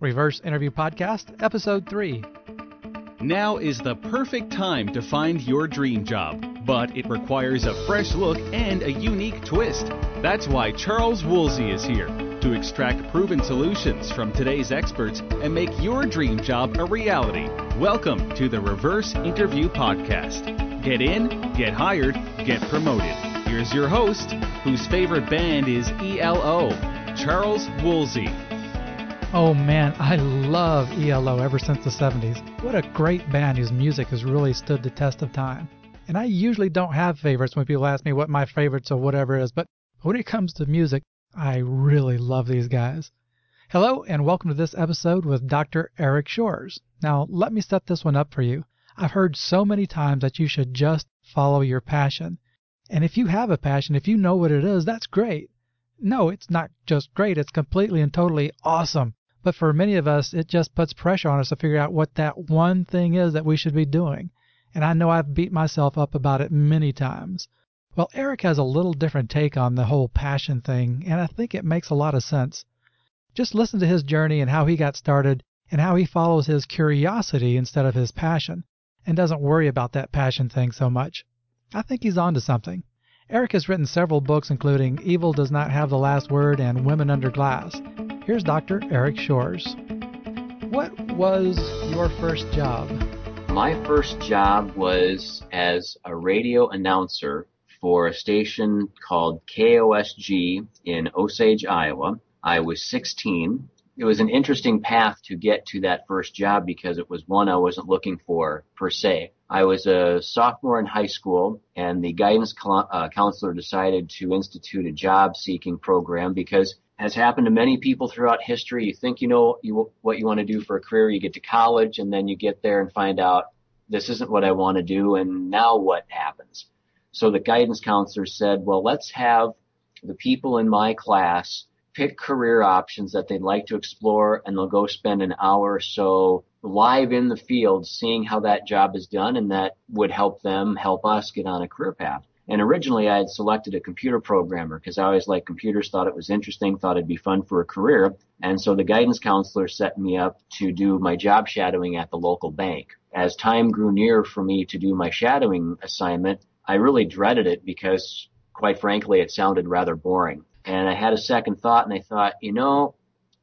Reverse Interview Podcast, Episode 3. Now is the perfect time to find your dream job, but it requires a fresh look and a unique twist. That's why Charles Woolsey is here to extract proven solutions from today's experts and make your dream job a reality. Welcome to the Reverse Interview Podcast. Get in, get hired, get promoted. Here's your host, whose favorite band is ELO, Charles Woolsey. Oh man, I love ELO ever since the 70s. What a great band whose music has really stood the test of time. And I usually don't have favorites when people ask me what my favorites or whatever is, but when it comes to music, I really love these guys. Hello, and welcome to this episode with Dr. Eric Shores. Now, let me set this one up for you. I've heard so many times that you should just follow your passion. And if you have a passion, if you know what it is, that's great. No, it's not just great, it's completely and totally awesome. But for many of us, it just puts pressure on us to figure out what that one thing is that we should be doing. And I know I've beat myself up about it many times. Well, Eric has a little different take on the whole passion thing, and I think it makes a lot of sense. Just listen to his journey and how he got started and how he follows his curiosity instead of his passion and doesn't worry about that passion thing so much. I think he's on to something. Eric has written several books, including Evil Does Not Have the Last Word and Women Under Glass. Here's Dr. Eric Shores. What was your first job? My first job was as a radio announcer for a station called KOSG in Osage, Iowa. I was 16. It was an interesting path to get to that first job because it was one I wasn't looking for per se. I was a sophomore in high school and the guidance uh, counselor decided to institute a job seeking program because has happened to many people throughout history. You think you know you, what you want to do for a career, you get to college, and then you get there and find out this isn't what I want to do, and now what happens? So the guidance counselor said, well, let's have the people in my class pick career options that they'd like to explore, and they'll go spend an hour or so live in the field seeing how that job is done, and that would help them help us get on a career path. And originally I had selected a computer programmer because I always liked computers, thought it was interesting, thought it'd be fun for a career. And so the guidance counselor set me up to do my job shadowing at the local bank. As time grew near for me to do my shadowing assignment, I really dreaded it because quite frankly, it sounded rather boring. And I had a second thought and I thought, you know,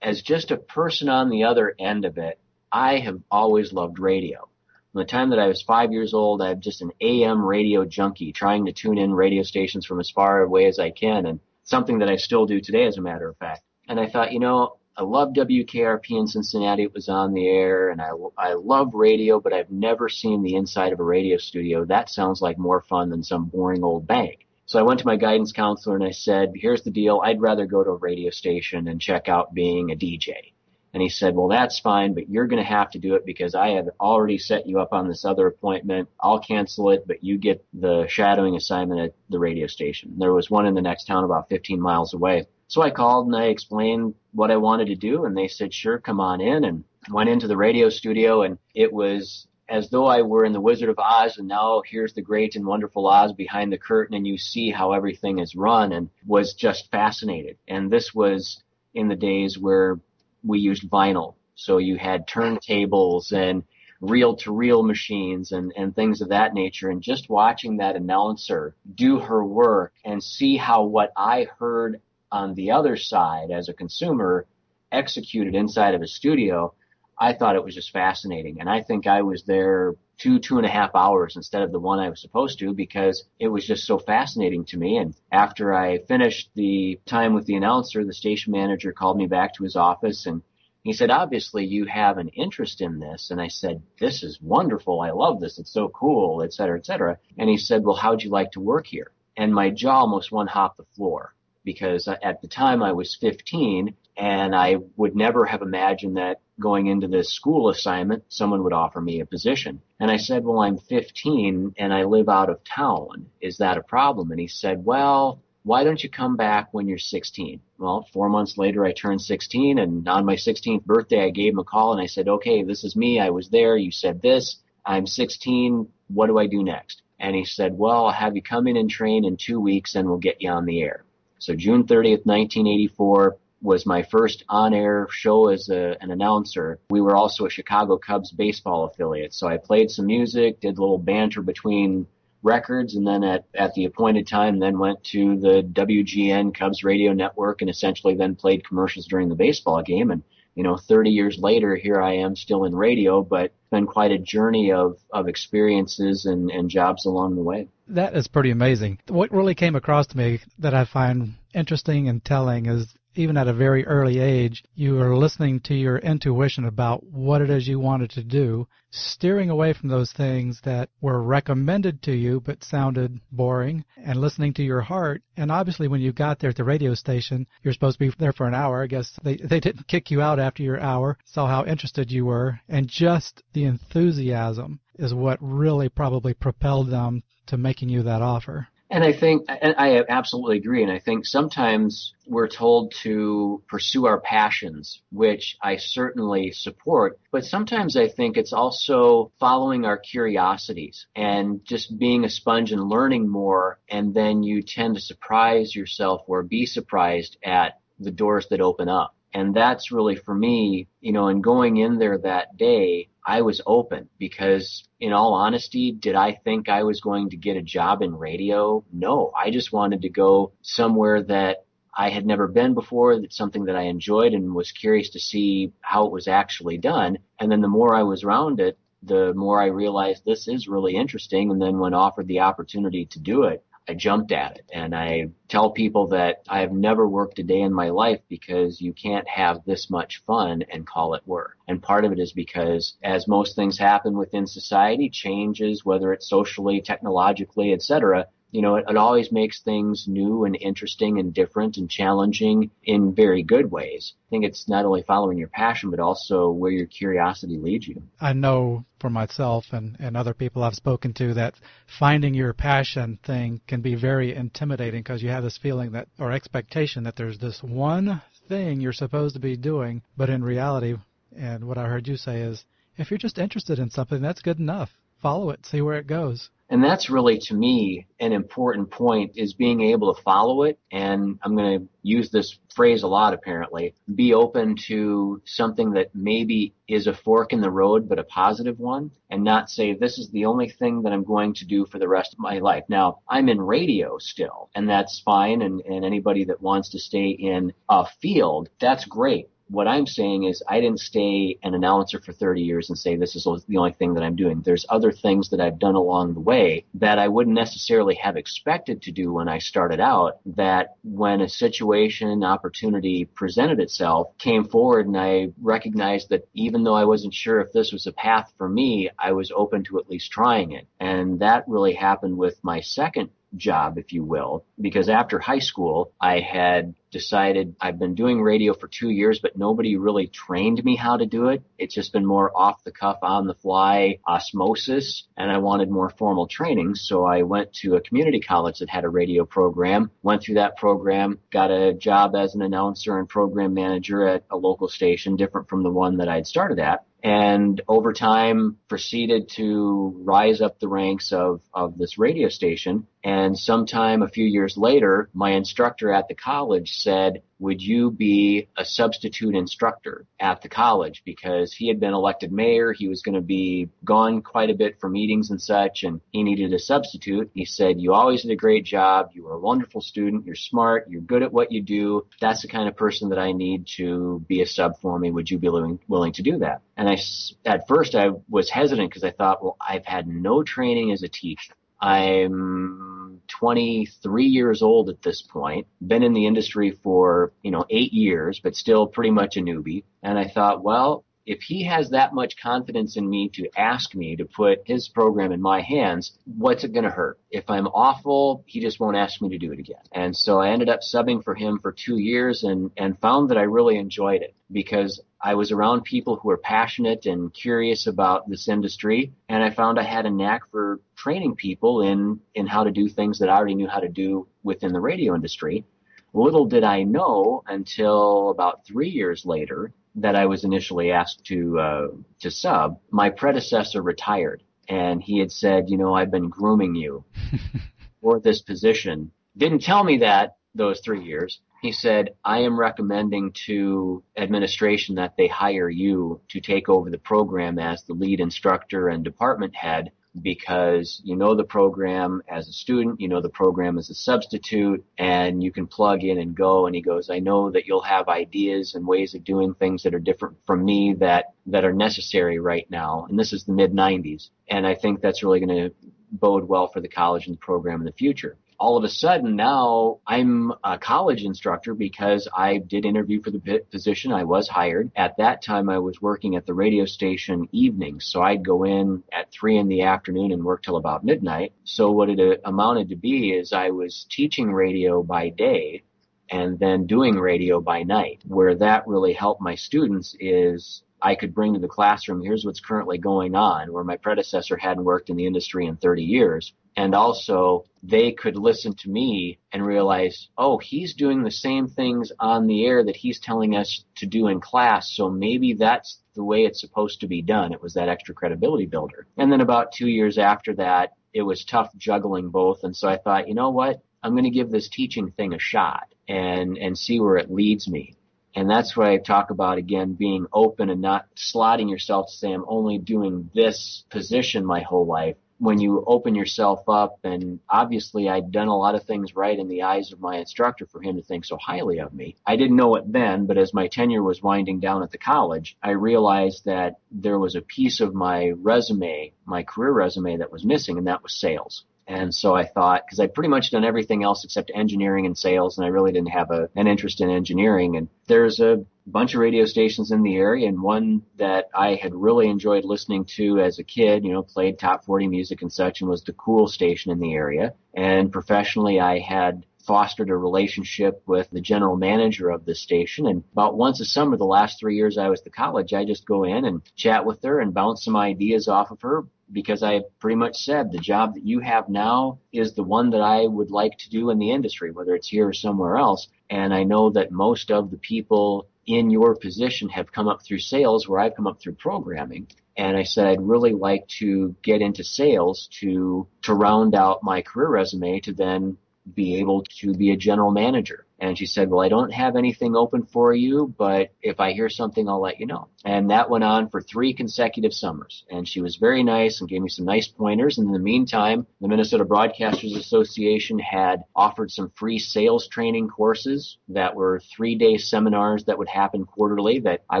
as just a person on the other end of it, I have always loved radio. From the time that I was five years old, I'm just an AM radio junkie, trying to tune in radio stations from as far away as I can, and something that I still do today, as a matter of fact. And I thought, you know, I love WKRP in Cincinnati. It was on the air, and I, I love radio, but I've never seen the inside of a radio studio. That sounds like more fun than some boring old bank. So I went to my guidance counselor and I said, here's the deal. I'd rather go to a radio station and check out being a DJ. And he said, well, that's fine, but you're going to have to do it because I have already set you up on this other appointment. I'll cancel it, but you get the shadowing assignment at the radio station. There was one in the next town about 15 miles away. So I called and I explained what I wanted to do and they said, sure, come on in and went into the radio studio and it was as though I were in the Wizard of Oz and now here's the great and wonderful Oz behind the curtain and you see how everything is run and was just fascinated. And this was in the days where we used vinyl. So you had turntables and reel to reel machines and, and things of that nature. And just watching that announcer do her work and see how what I heard on the other side as a consumer executed inside of a studio, I thought it was just fascinating. And I think I was there two, two and a half hours instead of the one I was supposed to because it was just so fascinating to me. And after I finished the time with the announcer, the station manager called me back to his office and he said, obviously you have an interest in this. And I said, this is wonderful. I love this. It's so cool, et cetera, et cetera. And he said, well, how'd you like to work here? And my jaw almost one hop the floor because at the time I was 15 and I would never have imagined that going into this school assignment, someone would offer me a position. And I said, well, I'm 15 and I live out of town. Is that a problem? And he said, well, why don't you come back when you're 16? Well, four months later, I turned 16 and on my 16th birthday, I gave him a call and I said, okay, this is me. I was there. You said this. I'm 16. What do I do next? And he said, well, I'll have you come in and train in two weeks and we'll get you on the air. So June 30th, 1984, was my first on-air show as a, an announcer. We were also a Chicago Cubs baseball affiliate, so I played some music, did a little banter between records, and then at, at the appointed time, then went to the WGN Cubs radio network and essentially then played commercials during the baseball game. And you know, 30 years later, here I am still in radio, but it's been quite a journey of, of experiences and, and jobs along the way. That is pretty amazing. What really came across to me that I find interesting and telling is even at a very early age, you were listening to your intuition about what it is you wanted to do, steering away from those things that were recommended to you but sounded boring, and listening to your heart. And obviously, when you got there at the radio station, you're supposed to be there for an hour. I guess they, they didn't kick you out after your hour, saw how interested you were, and just the enthusiasm is what really probably propelled them to making you that offer. And I think, and I absolutely agree. And I think sometimes we're told to pursue our passions, which I certainly support. But sometimes I think it's also following our curiosities and just being a sponge and learning more. And then you tend to surprise yourself or be surprised at the doors that open up. And that's really for me, you know, and going in there that day, I was open because in all honesty, did I think I was going to get a job in radio? No, I just wanted to go somewhere that I had never been before. That's something that I enjoyed and was curious to see how it was actually done. And then the more I was around it, the more I realized this is really interesting. And then when offered the opportunity to do it, I jumped at it. And I tell people that I've never worked a day in my life because you can't have this much fun and call it work. And part of it is because as most things happen within society, changes, whether it's socially, technologically, etc., you know, it, it, always makes things new and interesting and different and challenging in very good ways. I think it's not only following your passion, but also where your curiosity leads you. I know for myself and, and other people I've spoken to that finding your passion thing can be very intimidating because you have this feeling that, or expectation that there's this one thing you're supposed to be doing, but in reality, and what I heard you say is, if you're just interested in something, that's good enough. Follow it, see where it goes. And that's really, to me, an important point is being able to follow it. And I'm going to use this phrase a lot, apparently. Be open to something that maybe is a fork in the road, but a positive one, and not say, this is the only thing that I'm going to do for the rest of my life. Now, I'm in radio still, and that's fine. And, and anybody that wants to stay in a field, that's great what I'm saying is I didn't stay an announcer for 30 years and say this is the only thing that I'm doing. There's other things that I've done along the way that I wouldn't necessarily have expected to do when I started out that when a situation, opportunity presented itself, came forward and I recognized that even though I wasn't sure if this was a path for me, I was open to at least trying it. And that really happened with my second job, if you will, because after high school, I had decided I've been doing radio for two years, but nobody really trained me how to do it. It's just been more off the cuff, on the fly osmosis, and I wanted more formal training. So I went to a community college that had a radio program, went through that program, got a job as an announcer and program manager at a local station, different from the one that I'd started at and over time proceeded to rise up the ranks of, of this radio station. And sometime a few years later, my instructor at the college said, would you be a substitute instructor at the college? Because he had been elected mayor. He was going to be gone quite a bit for meetings and such, and he needed a substitute. He said, you always did a great job. You were a wonderful student. You're smart. You're good at what you do. That's the kind of person that I need to be a sub for me. Would you be willing, to do that? And I, at first I was hesitant because I thought, well, I've had no training as a teacher. I'm 23 years old at this point, been in the industry for, you know, eight years, but still pretty much a newbie. And I thought, well, if he has that much confidence in me to ask me to put his program in my hands, what's it going to hurt? If I'm awful, he just won't ask me to do it again. And so I ended up subbing for him for two years and, and found that I really enjoyed it because I was around people who were passionate and curious about this industry, and I found I had a knack for training people in, in how to do things that I already knew how to do within the radio industry. Little did I know until about three years later that I was initially asked to uh, to sub. My predecessor retired, and he had said, you know, I've been grooming you for this position. Didn't tell me that those three years, he said, I am recommending to administration that they hire you to take over the program as the lead instructor and department head because you know the program as a student, you know the program as a substitute, and you can plug in and go. And he goes, I know that you'll have ideas and ways of doing things that are different from me that, that are necessary right now. And this is the mid 90s. And I think that's really going to bode well for the college and the program in the future all of a sudden now I'm a college instructor because I did interview for the position. I was hired. At that time, I was working at the radio station evenings. So I'd go in at three in the afternoon and work till about midnight. So what it uh, amounted to be is I was teaching radio by day and then doing radio by night. Where that really helped my students is I could bring to the classroom, here's what's currently going on, where my predecessor hadn't worked in the industry in 30 years. And also, they could listen to me and realize, oh, he's doing the same things on the air that he's telling us to do in class, so maybe that's the way it's supposed to be done. It was that extra credibility builder. And then about two years after that, it was tough juggling both. And so I thought, you know what? I'm going to give this teaching thing a shot and, and see where it leads me. And that's why I talk about again being open and not slotting yourself to say I'm only doing this position my whole life. When you open yourself up, and obviously I'd done a lot of things right in the eyes of my instructor for him to think so highly of me. I didn't know it then, but as my tenure was winding down at the college, I realized that there was a piece of my resume, my career resume that was missing, and that was sales. And so I thought, because I'd pretty much done everything else except engineering and sales, and I really didn't have a, an interest in engineering. And there's a bunch of radio stations in the area, and one that I had really enjoyed listening to as a kid, you know, played top 40 music and such, and was the cool station in the area. And professionally, I had fostered a relationship with the general manager of the station. And about once a summer, the last three years I was at the college, I just go in and chat with her and bounce some ideas off of her, because I pretty much said the job that you have now is the one that I would like to do in the industry, whether it's here or somewhere else. And I know that most of the people in your position have come up through sales where I've come up through programming. And I said I'd really like to get into sales to to round out my career resume to then be able to be a general manager. And she said, well, I don't have anything open for you, but if I hear something, I'll let you know. And that went on for three consecutive summers. And she was very nice and gave me some nice pointers. And in the meantime, the Minnesota Broadcasters Association had offered some free sales training courses that were three day seminars that would happen quarterly that I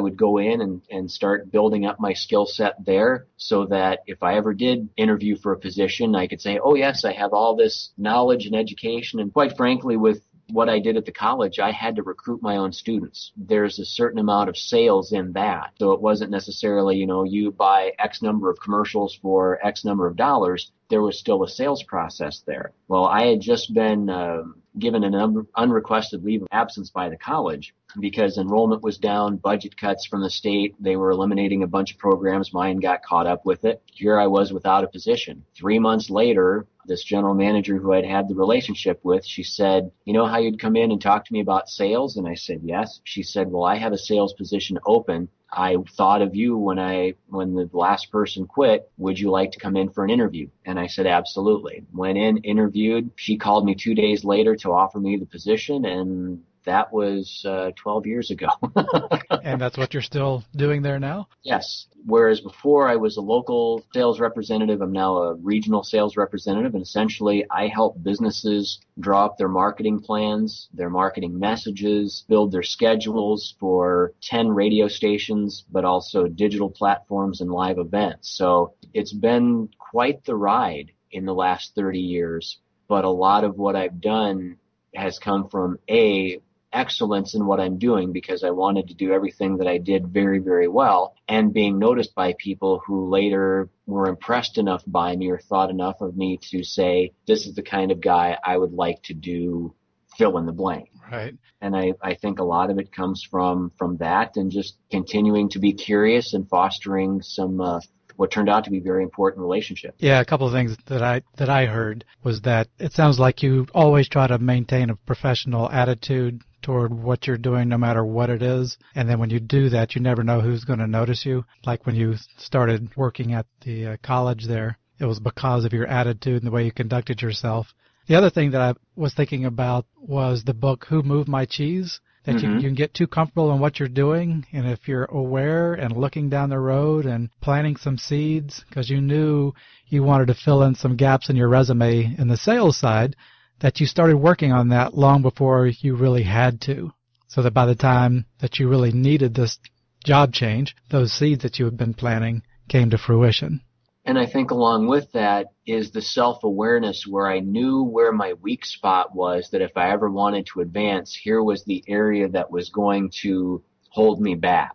would go in and, and start building up my skill set there so that if I ever did interview for a position, I could say, oh yes, I have all this knowledge and education. And quite frankly, with what I did at the college, I had to recruit my own students. There's a certain amount of sales in that. So it wasn't necessarily, you know, you buy X number of commercials for X number of dollars. There was still a sales process there. Well, I had just been uh, given an un- unrequested leave of absence by the college because enrollment was down, budget cuts from the state. They were eliminating a bunch of programs. Mine got caught up with it. Here I was without a position. Three months later, this general manager who I'd had the relationship with, she said, you know how you'd come in and talk to me about sales? And I said, yes. She said, well, I have a sales position open. I thought of you when I, when the last person quit. Would you like to come in for an interview? And I said, absolutely. Went in, interviewed. She called me two days later to offer me the position and that was uh, 12 years ago. and that's what you're still doing there now? Yes. Whereas before I was a local sales representative, I'm now a regional sales representative, and essentially I help businesses draw up their marketing plans, their marketing messages, build their schedules for 10 radio stations, but also digital platforms and live events. So it's been quite the ride in the last 30 years, but a lot of what I've done has come from A, excellence in what I'm doing because I wanted to do everything that I did very, very well and being noticed by people who later were impressed enough by me or thought enough of me to say, this is the kind of guy I would like to do fill in the blank. Right. And I, I think a lot of it comes from, from that and just continuing to be curious and fostering some, uh, what turned out to be very important relationships. Yeah, a couple of things that I that I heard was that it sounds like you always try to maintain a professional attitude toward what you're doing no matter what it is. And then when you do that, you never know who's going to notice you. Like when you started working at the uh, college there, it was because of your attitude and the way you conducted yourself The other thing that I was thinking about was the book Who Moved My Cheese? That mm-hmm. you, you can get too comfortable in what you're doing, and if you're aware and looking down the road and planting some seeds because you knew you wanted to fill in some gaps in your resume in the sales side, that you started working on that long before you really had to. So that by the time that you really needed this job change, those seeds that you had been planting came to fruition. And I think along with that is the self awareness where I knew where my weak spot was, that if I ever wanted to advance, here was the area that was going to hold me back.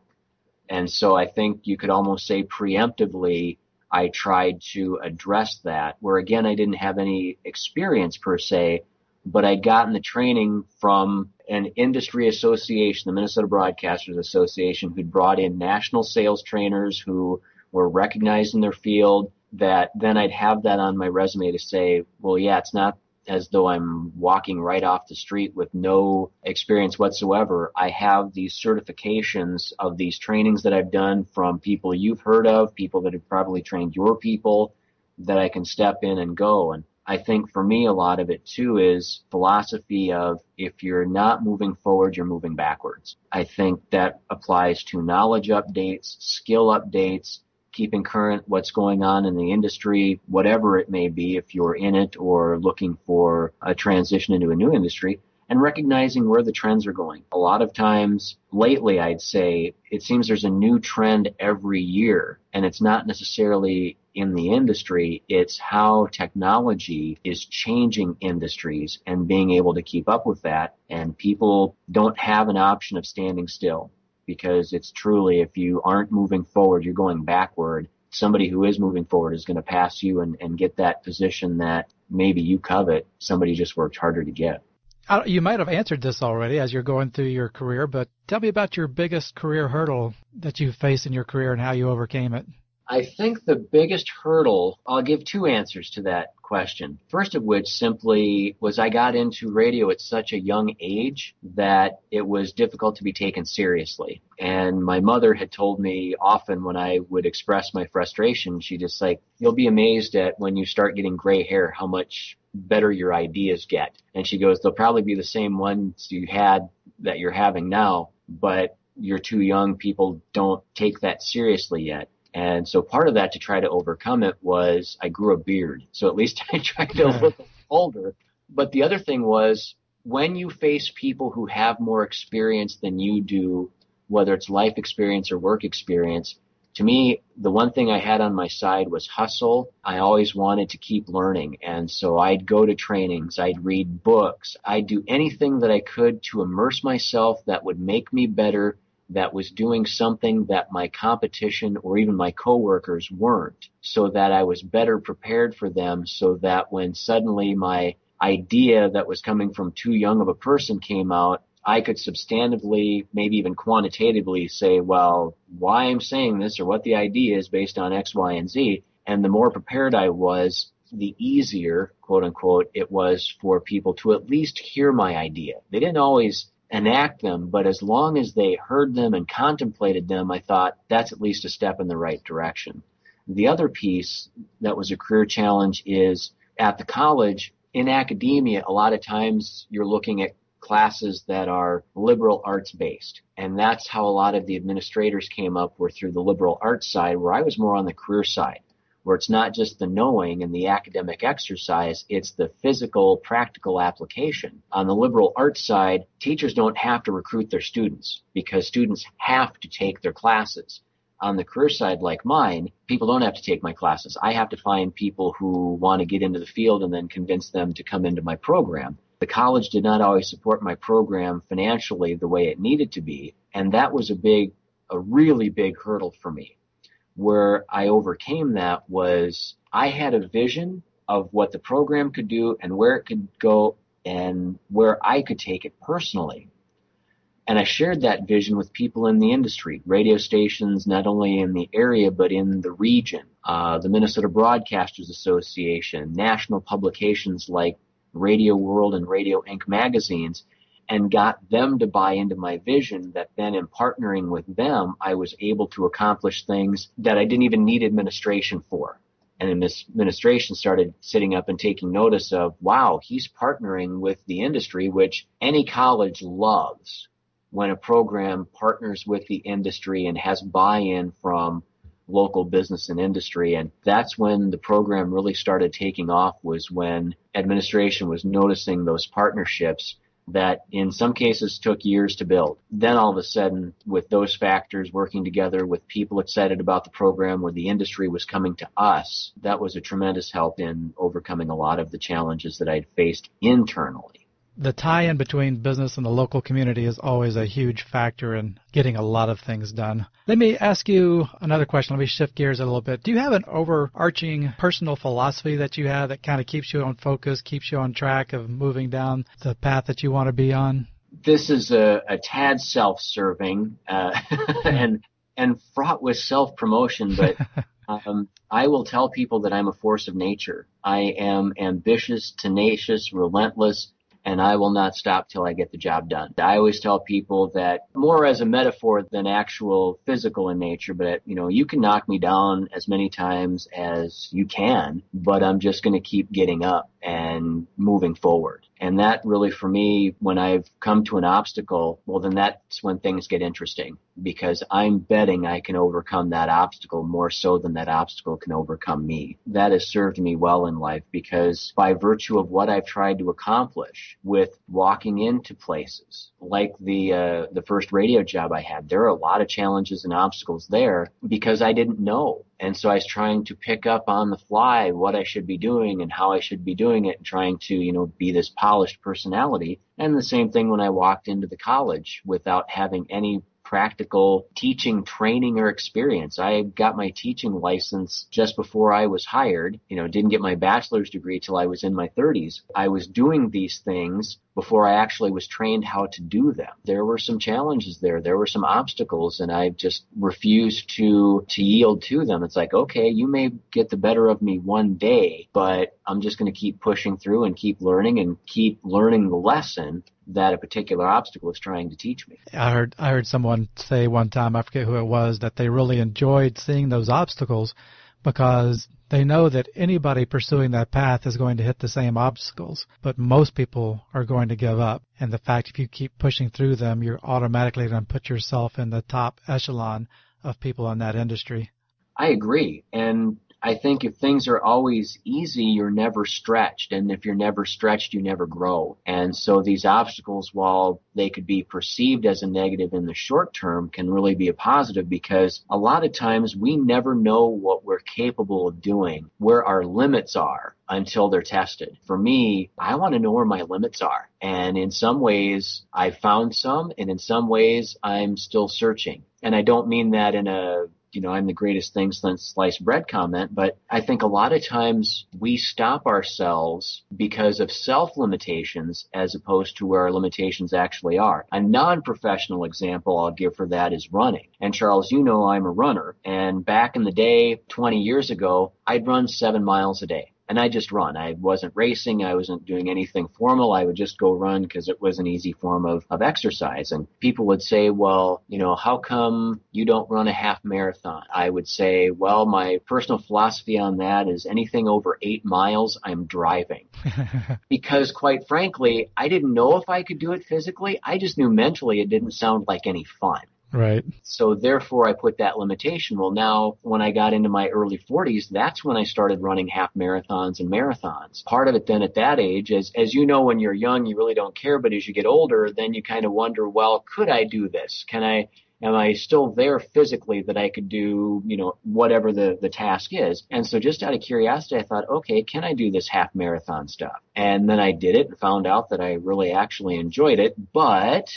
And so I think you could almost say preemptively, I tried to address that, where again, I didn't have any experience per se, but I'd gotten the training from an industry association, the Minnesota Broadcasters Association, who'd brought in national sales trainers who were recognized in their field that then I'd have that on my resume to say, well, yeah, it's not as though I'm walking right off the street with no experience whatsoever. I have these certifications of these trainings that I've done from people you've heard of, people that have probably trained your people that I can step in and go. And I think for me, a lot of it too is philosophy of if you're not moving forward, you're moving backwards. I think that applies to knowledge updates, skill updates, keeping current what's going on in the industry, whatever it may be, if you're in it or looking for a transition into a new industry, and recognizing where the trends are going. A lot of times lately, I'd say it seems there's a new trend every year, and it's not necessarily in the industry, it's how technology is changing industries and being able to keep up with that. And people don't have an option of standing still because it's truly if you aren't moving forward, you're going backward. Somebody who is moving forward is going to pass you and, and get that position that maybe you covet. Somebody just worked harder to get. You might have answered this already as you're going through your career, but tell me about your biggest career hurdle that you faced in your career and how you overcame it. I think the biggest hurdle, I'll give two answers to that question. First of which simply was I got into radio at such a young age that it was difficult to be taken seriously. And my mother had told me often when I would express my frustration, she just like, you'll be amazed at when you start getting gray hair how much better your ideas get. And she goes, they'll probably be the same ones you had that you're having now, but you're too young. People don't take that seriously yet. And so part of that to try to overcome it was I grew a beard. So at least I tried to look older. But the other thing was when you face people who have more experience than you do, whether it's life experience or work experience, to me, the one thing I had on my side was hustle. I always wanted to keep learning. And so I'd go to trainings, I'd read books, I'd do anything that I could to immerse myself that would make me better that was doing something that my competition or even my coworkers weren't so that I was better prepared for them so that when suddenly my idea that was coming from too young of a person came out, I could substantively, maybe even quantitatively say, well, why I'm saying this or what the idea is based on X, Y, and Z. And the more prepared I was, the easier, quote unquote, it was for people to at least hear my idea. They didn't always enact them, but as long as they heard them and contemplated them, I thought that's at least a step in the right direction. The other piece that was a career challenge is at the college, in academia, a lot of times you're looking at classes that are liberal arts based. And that's how a lot of the administrators came up were through the liberal arts side, where I was more on the career side where it's not just the knowing and the academic exercise, it's the physical, practical application. On the liberal arts side, teachers don't have to recruit their students because students have to take their classes. On the career side, like mine, people don't have to take my classes. I have to find people who want to get into the field and then convince them to come into my program. The college did not always support my program financially the way it needed to be, and that was a big, a really big hurdle for me where I overcame that was I had a vision of what the program could do and where it could go and where I could take it personally. And I shared that vision with people in the industry, radio stations, not only in the area, but in the region, uh, the Minnesota Broadcasters Association, national publications like Radio World and Radio Ink magazines, and got them to buy into my vision that then in partnering with them, I was able to accomplish things that I didn't even need administration for. And administration started sitting up and taking notice of, wow, he's partnering with the industry, which any college loves when a program partners with the industry and has buy-in from local business and industry. And that's when the program really started taking off was when administration was noticing those partnerships that in some cases took years to build. Then all of a sudden, with those factors working together, with people excited about the program, where the industry was coming to us, that was a tremendous help in overcoming a lot of the challenges that I'd faced internally the tie-in between business and the local community is always a huge factor in getting a lot of things done. Let me ask you another question. Let me shift gears a little bit. Do you have an overarching personal philosophy that you have that kind of keeps you on focus, keeps you on track of moving down the path that you want to be on? This is a, a tad self-serving uh, and and fraught with self-promotion, but um, I will tell people that I'm a force of nature. I am ambitious, tenacious, relentless, and I will not stop till I get the job done. I always tell people that more as a metaphor than actual physical in nature, but you know, you can knock me down as many times as you can, but I'm just going to keep getting up and moving forward. And that really for me, when I've come to an obstacle, well then that's when things get interesting because I'm betting I can overcome that obstacle more so than that obstacle can overcome me. That has served me well in life because by virtue of what I've tried to accomplish with walking into places like the uh, the first radio job I had, there are a lot of challenges and obstacles there because I didn't know. And so I was trying to pick up on the fly what I should be doing and how I should be doing it and trying to, you know, be this polished personality. And the same thing when I walked into the college without having any practical teaching training or experience. I got my teaching license just before I was hired. You know, didn't get my bachelor's degree till I was in my 30s. I was doing these things before I actually was trained how to do them. There were some challenges there. There were some obstacles and I just refused to, to yield to them. It's like, okay, you may get the better of me one day, but I'm just going to keep pushing through and keep learning and keep learning the lesson that a particular obstacle is trying to teach me. I heard I heard someone say one time, I forget who it was, that they really enjoyed seeing those obstacles because they know that anybody pursuing that path is going to hit the same obstacles, but most people are going to give up. And the fact if you keep pushing through them, you're automatically going to put yourself in the top echelon of people in that industry. I agree. And I think if things are always easy, you're never stretched. And if you're never stretched, you never grow. And so these obstacles, while they could be perceived as a negative in the short term, can really be a positive because a lot of times we never know what we're capable of doing, where our limits are until they're tested. For me, I want to know where my limits are. And in some ways, I've found some, and in some ways, I'm still searching. And I don't mean that in a you know, I'm the greatest thing since sliced bread comment, but I think a lot of times we stop ourselves because of self limitations as opposed to where our limitations actually are. A non-professional example I'll give for that is running. And Charles, you know I'm a runner, and back in the day, 20 years ago, I'd run seven miles a day and I just run. I wasn't racing. I wasn't doing anything formal. I would just go run because it was an easy form of, of exercise. And people would say, well, you know, how come you don't run a half marathon? I would say, well, my personal philosophy on that is anything over eight miles, I'm driving. because quite frankly, I didn't know if I could do it physically. I just knew mentally it didn't sound like any fun. Right. So therefore I put that limitation. Well, now when I got into my early 40s, that's when I started running half marathons and marathons. Part of it then at that age is, as you know, when you're young, you really don't care. But as you get older, then you kind of wonder, well, could I do this? Can I, am I still there physically that I could do, you know, whatever the, the task is? And so just out of curiosity, I thought, okay, can I do this half marathon stuff? And then I did it and found out that I really actually enjoyed it, but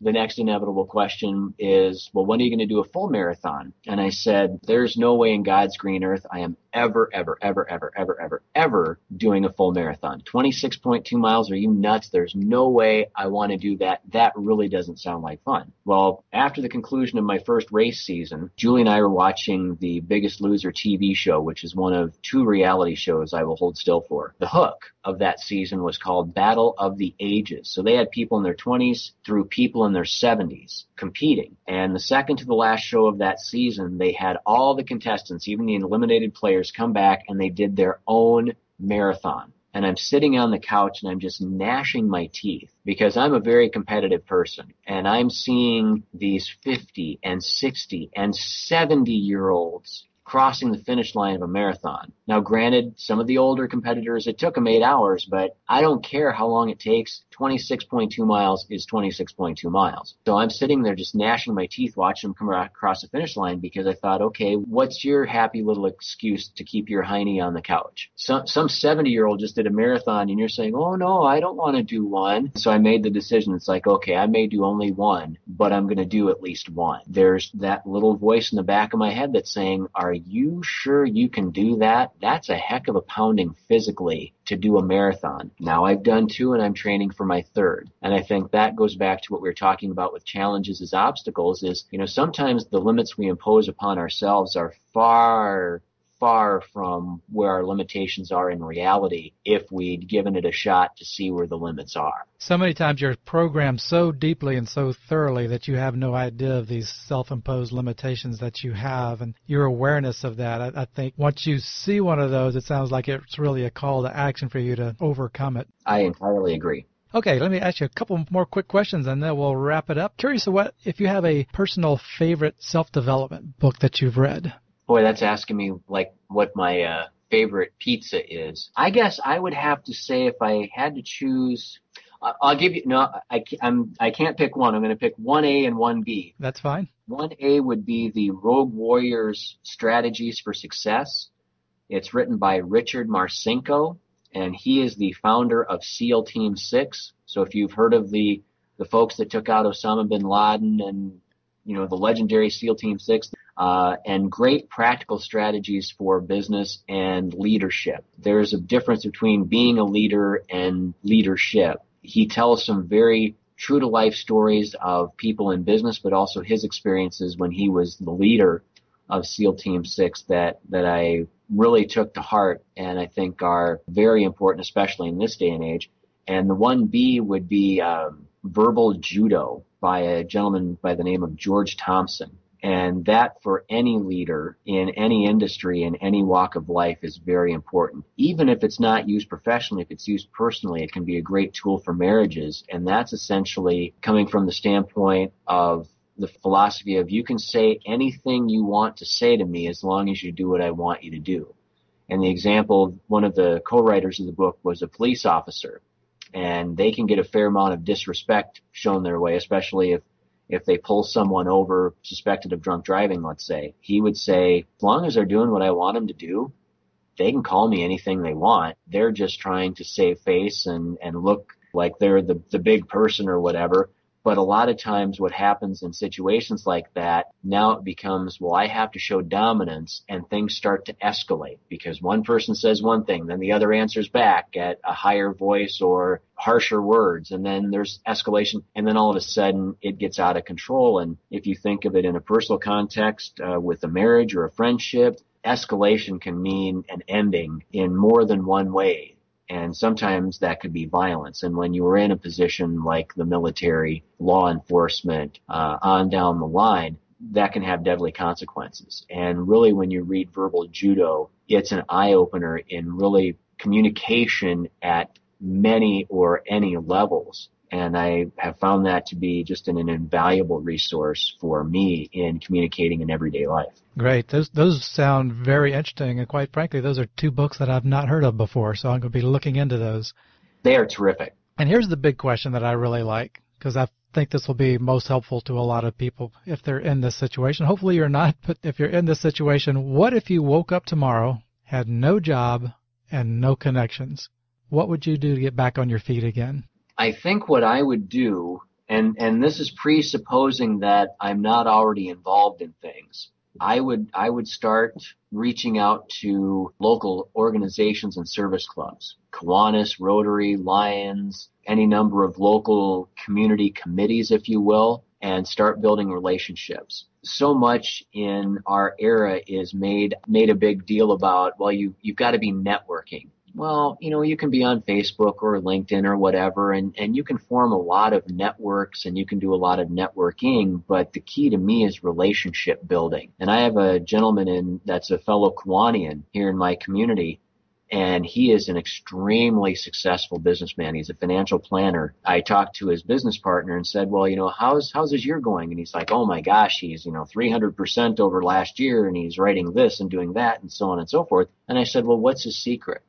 the next inevitable question is, well, when are you going to do a full marathon? And I said, there's no way in God's green earth I am ever, ever, ever, ever, ever, ever, ever doing a full marathon. 26.2 miles, are you nuts? There's no way I want to do that. That really doesn't sound like fun. Well, after the conclusion of my first race season, Julie and I were watching the Biggest Loser TV show, which is one of two reality shows I will hold still for. The hook of that season was called Battle of the Ages. So they had people in their 20s through people in their 70s competing. And the second to the last show of that season, they had all the contestants, even the eliminated players, come back and they did their own marathon. And I'm sitting on the couch and I'm just gnashing my teeth because I'm a very competitive person. And I'm seeing these 50 and 60 and 70 year olds crossing the finish line of a marathon. Now, granted, some of the older competitors, it took them eight hours, but I don't care how long it takes. 26.2 miles is 26.2 miles. So I'm sitting there just gnashing my teeth watching them come across the finish line because I thought, okay, what's your happy little excuse to keep your hiney on the couch? Some, some 70 year old just did a marathon and you're saying, oh no, I don't want to do one. So I made the decision. It's like, okay, I may do only one, but I'm going to do at least one. There's that little voice in the back of my head that's saying, are you sure you can do that? That's a heck of a pounding physically to do a marathon. Now I've done two and I'm training for my third. And I think that goes back to what we were talking about with challenges as obstacles is, you know, sometimes the limits we impose upon ourselves are far far from where our limitations are in reality if we'd given it a shot to see where the limits are. So many times you're programmed so deeply and so thoroughly that you have no idea of these self-imposed limitations that you have and your awareness of that. I, I think once you see one of those, it sounds like it's really a call to action for you to overcome it. I entirely agree. Okay, let me ask you a couple more quick questions and then we'll wrap it up. Curious what if you have a personal favorite self-development book that you've read. Boy, that's asking me like what my uh, favorite pizza is. I guess I would have to say if I had to choose, I'll give you no. I I'm I can't pick one. I'm going to pick one A and one B. That's fine. One A would be the Rogue Warriors Strategies for Success. It's written by Richard Marcinko, and he is the founder of SEAL Team Six. So if you've heard of the the folks that took out Osama bin Laden and you know the legendary SEAL Team Six, uh, and great practical strategies for business and leadership. There's a difference between being a leader and leadership. He tells some very true to life stories of people in business, but also his experiences when he was the leader of SEAL Team 6 that, that I really took to heart and I think are very important, especially in this day and age. And the 1B would be um, Verbal Judo by a gentleman by the name of George Thompson. And that for any leader in any industry in any walk of life is very important. Even if it's not used professionally, if it's used personally, it can be a great tool for marriages. And that's essentially coming from the standpoint of the philosophy of you can say anything you want to say to me as long as you do what I want you to do. And the example, one of the co-writers of the book was a police officer and they can get a fair amount of disrespect shown their way, especially if if they pull someone over suspected of drunk driving, let's say, he would say, as long as they're doing what I want them to do, they can call me anything they want. They're just trying to save face and, and look like they're the, the big person or whatever. But a lot of times what happens in situations like that, now it becomes, well, I have to show dominance and things start to escalate because one person says one thing, then the other answers back at a higher voice or harsher words. And then there's escalation. And then all of a sudden it gets out of control. And if you think of it in a personal context uh, with a marriage or a friendship, escalation can mean an ending in more than one way and sometimes that could be violence. And when you are in a position like the military, law enforcement, uh, on down the line, that can have deadly consequences. And really, when you read verbal judo, it's an eye opener in really communication at many or any levels. And I have found that to be just an, an invaluable resource for me in communicating in everyday life. Great. Those those sound very interesting, and quite frankly, those are two books that I've not heard of before. So I'm going to be looking into those. They are terrific. And here's the big question that I really like because I think this will be most helpful to a lot of people if they're in this situation. Hopefully you're not, but if you're in this situation, what if you woke up tomorrow, had no job, and no connections? What would you do to get back on your feet again? I think what I would do, and, and this is presupposing that I'm not already involved in things. I would I would start reaching out to local organizations and service clubs, Kiwanis, Rotary, Lions, any number of local community committees, if you will, and start building relationships. So much in our era is made made a big deal about well you you've got to be networking Well, you know, you can be on Facebook or LinkedIn or whatever, and, and you can form a lot of networks and you can do a lot of networking, but the key to me is relationship building. And I have a gentleman in that's a fellow Kiwanian here in my community and he is an extremely successful businessman. He's a financial planner. I talked to his business partner and said, "Well, you know, how's how's his year going?" And he's like, "Oh my gosh, he's you know 300% over last year, and he's writing this and doing that, and so on and so forth." And I said, "Well, what's his secret?"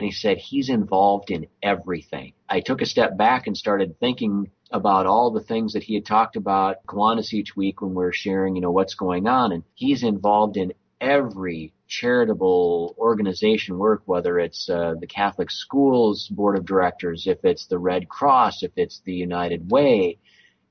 And he said, "He's involved in everything." I took a step back and started thinking about all the things that he had talked about Kiwanis each week when we are sharing, you know, what's going on, and he's involved in every charitable organization work, whether it's uh, the Catholic Schools Board of Directors, if it's the Red Cross, if it's the United Way,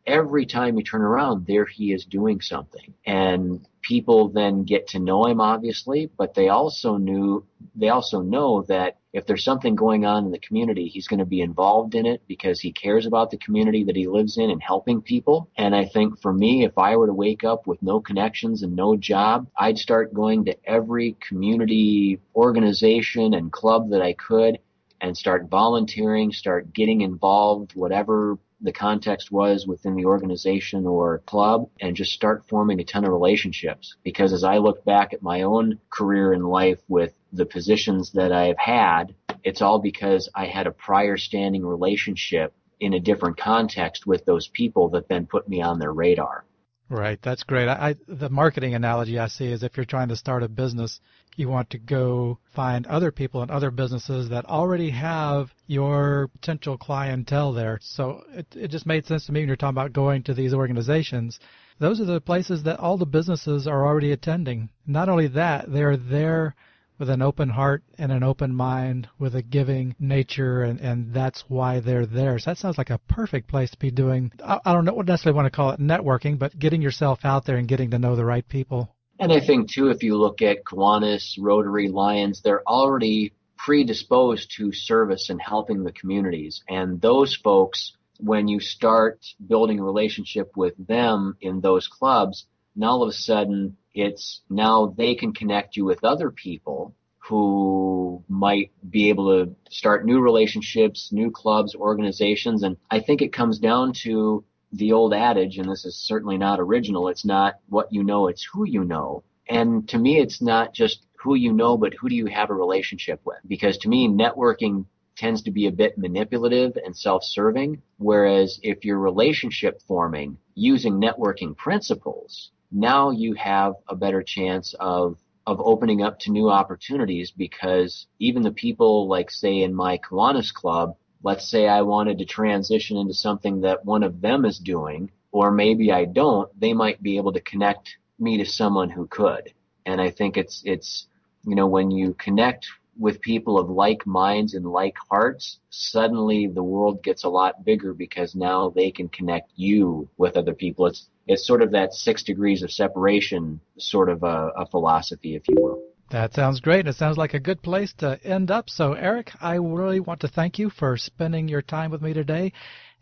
every time you turn around, there he is doing something. And people then get to know him, obviously, but they also knew, they also know that if there's something going on in the community, he's going to be involved in it because he cares about the community that he lives in and helping people. And I think for me, if I were to wake up with no connections and no job, I'd start going to every community organization and club that I could and start volunteering, start getting involved, whatever the context was within the organization or club and just start forming a ton of relationships. Because as I look back at my own career in life with the positions that I've had, it's all because I had a prior standing relationship in a different context with those people that then put me on their radar. Right, that's great. I, I, the marketing analogy I see is if you're trying to start a business, you want to go find other people and other businesses that already have your potential clientele there. So it, it just made sense to me when you're talking about going to these organizations. Those are the places that all the businesses are already attending. Not only that, they're there with an open heart and an open mind, with a giving nature, and, and that's why they're there. So that sounds like a perfect place to be doing. I, I don't know, what necessarily want to call it networking, but getting yourself out there and getting to know the right people. And I think too, if you look at Kiwanis, Rotary, Lions, they're already predisposed to service and helping the communities. And those folks, when you start building a relationship with them in those clubs, now all of a sudden it's now they can connect you with other people who might be able to start new relationships, new clubs, organizations. And I think it comes down to the old adage, and this is certainly not original. It's not what you know, it's who you know. And to me, it's not just who you know, but who do you have a relationship with? Because to me, networking tends to be a bit manipulative and self-serving. Whereas if you're relationship forming using networking principles, now you have a better chance of of opening up to new opportunities because even the people like say in my Kiwanis club, let's say I wanted to transition into something that one of them is doing, or maybe I don't, they might be able to connect me to someone who could. And I think it's it's you know when you connect with people of like minds and like hearts, suddenly the world gets a lot bigger because now they can connect you with other people. It's it's sort of that six degrees of separation sort of a, a philosophy, if you will. That sounds great. It sounds like a good place to end up. So, Eric, I really want to thank you for spending your time with me today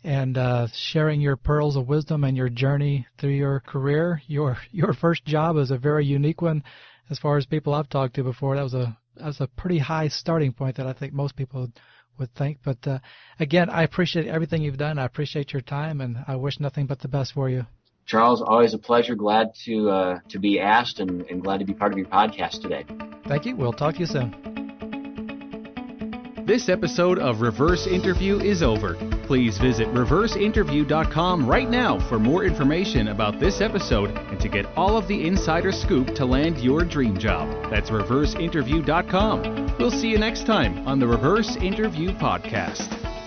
and uh, sharing your pearls of wisdom and your journey through your career. Your your first job is a very unique one, as far as people I've talked to before. That was a that was a pretty high starting point that I think most people would think. But uh, again, I appreciate everything you've done. I appreciate your time, and I wish nothing but the best for you. Charles, always a pleasure. Glad to uh, to be asked and, and glad to be part of your podcast today. Thank you. We'll talk to you soon. This episode of Reverse Interview is over. Please visit reverseinterview.com right now for more information about this episode and to get all of the insider scoop to land your dream job. That's reverseinterview.com. We'll see you next time on the Reverse Interview Podcast.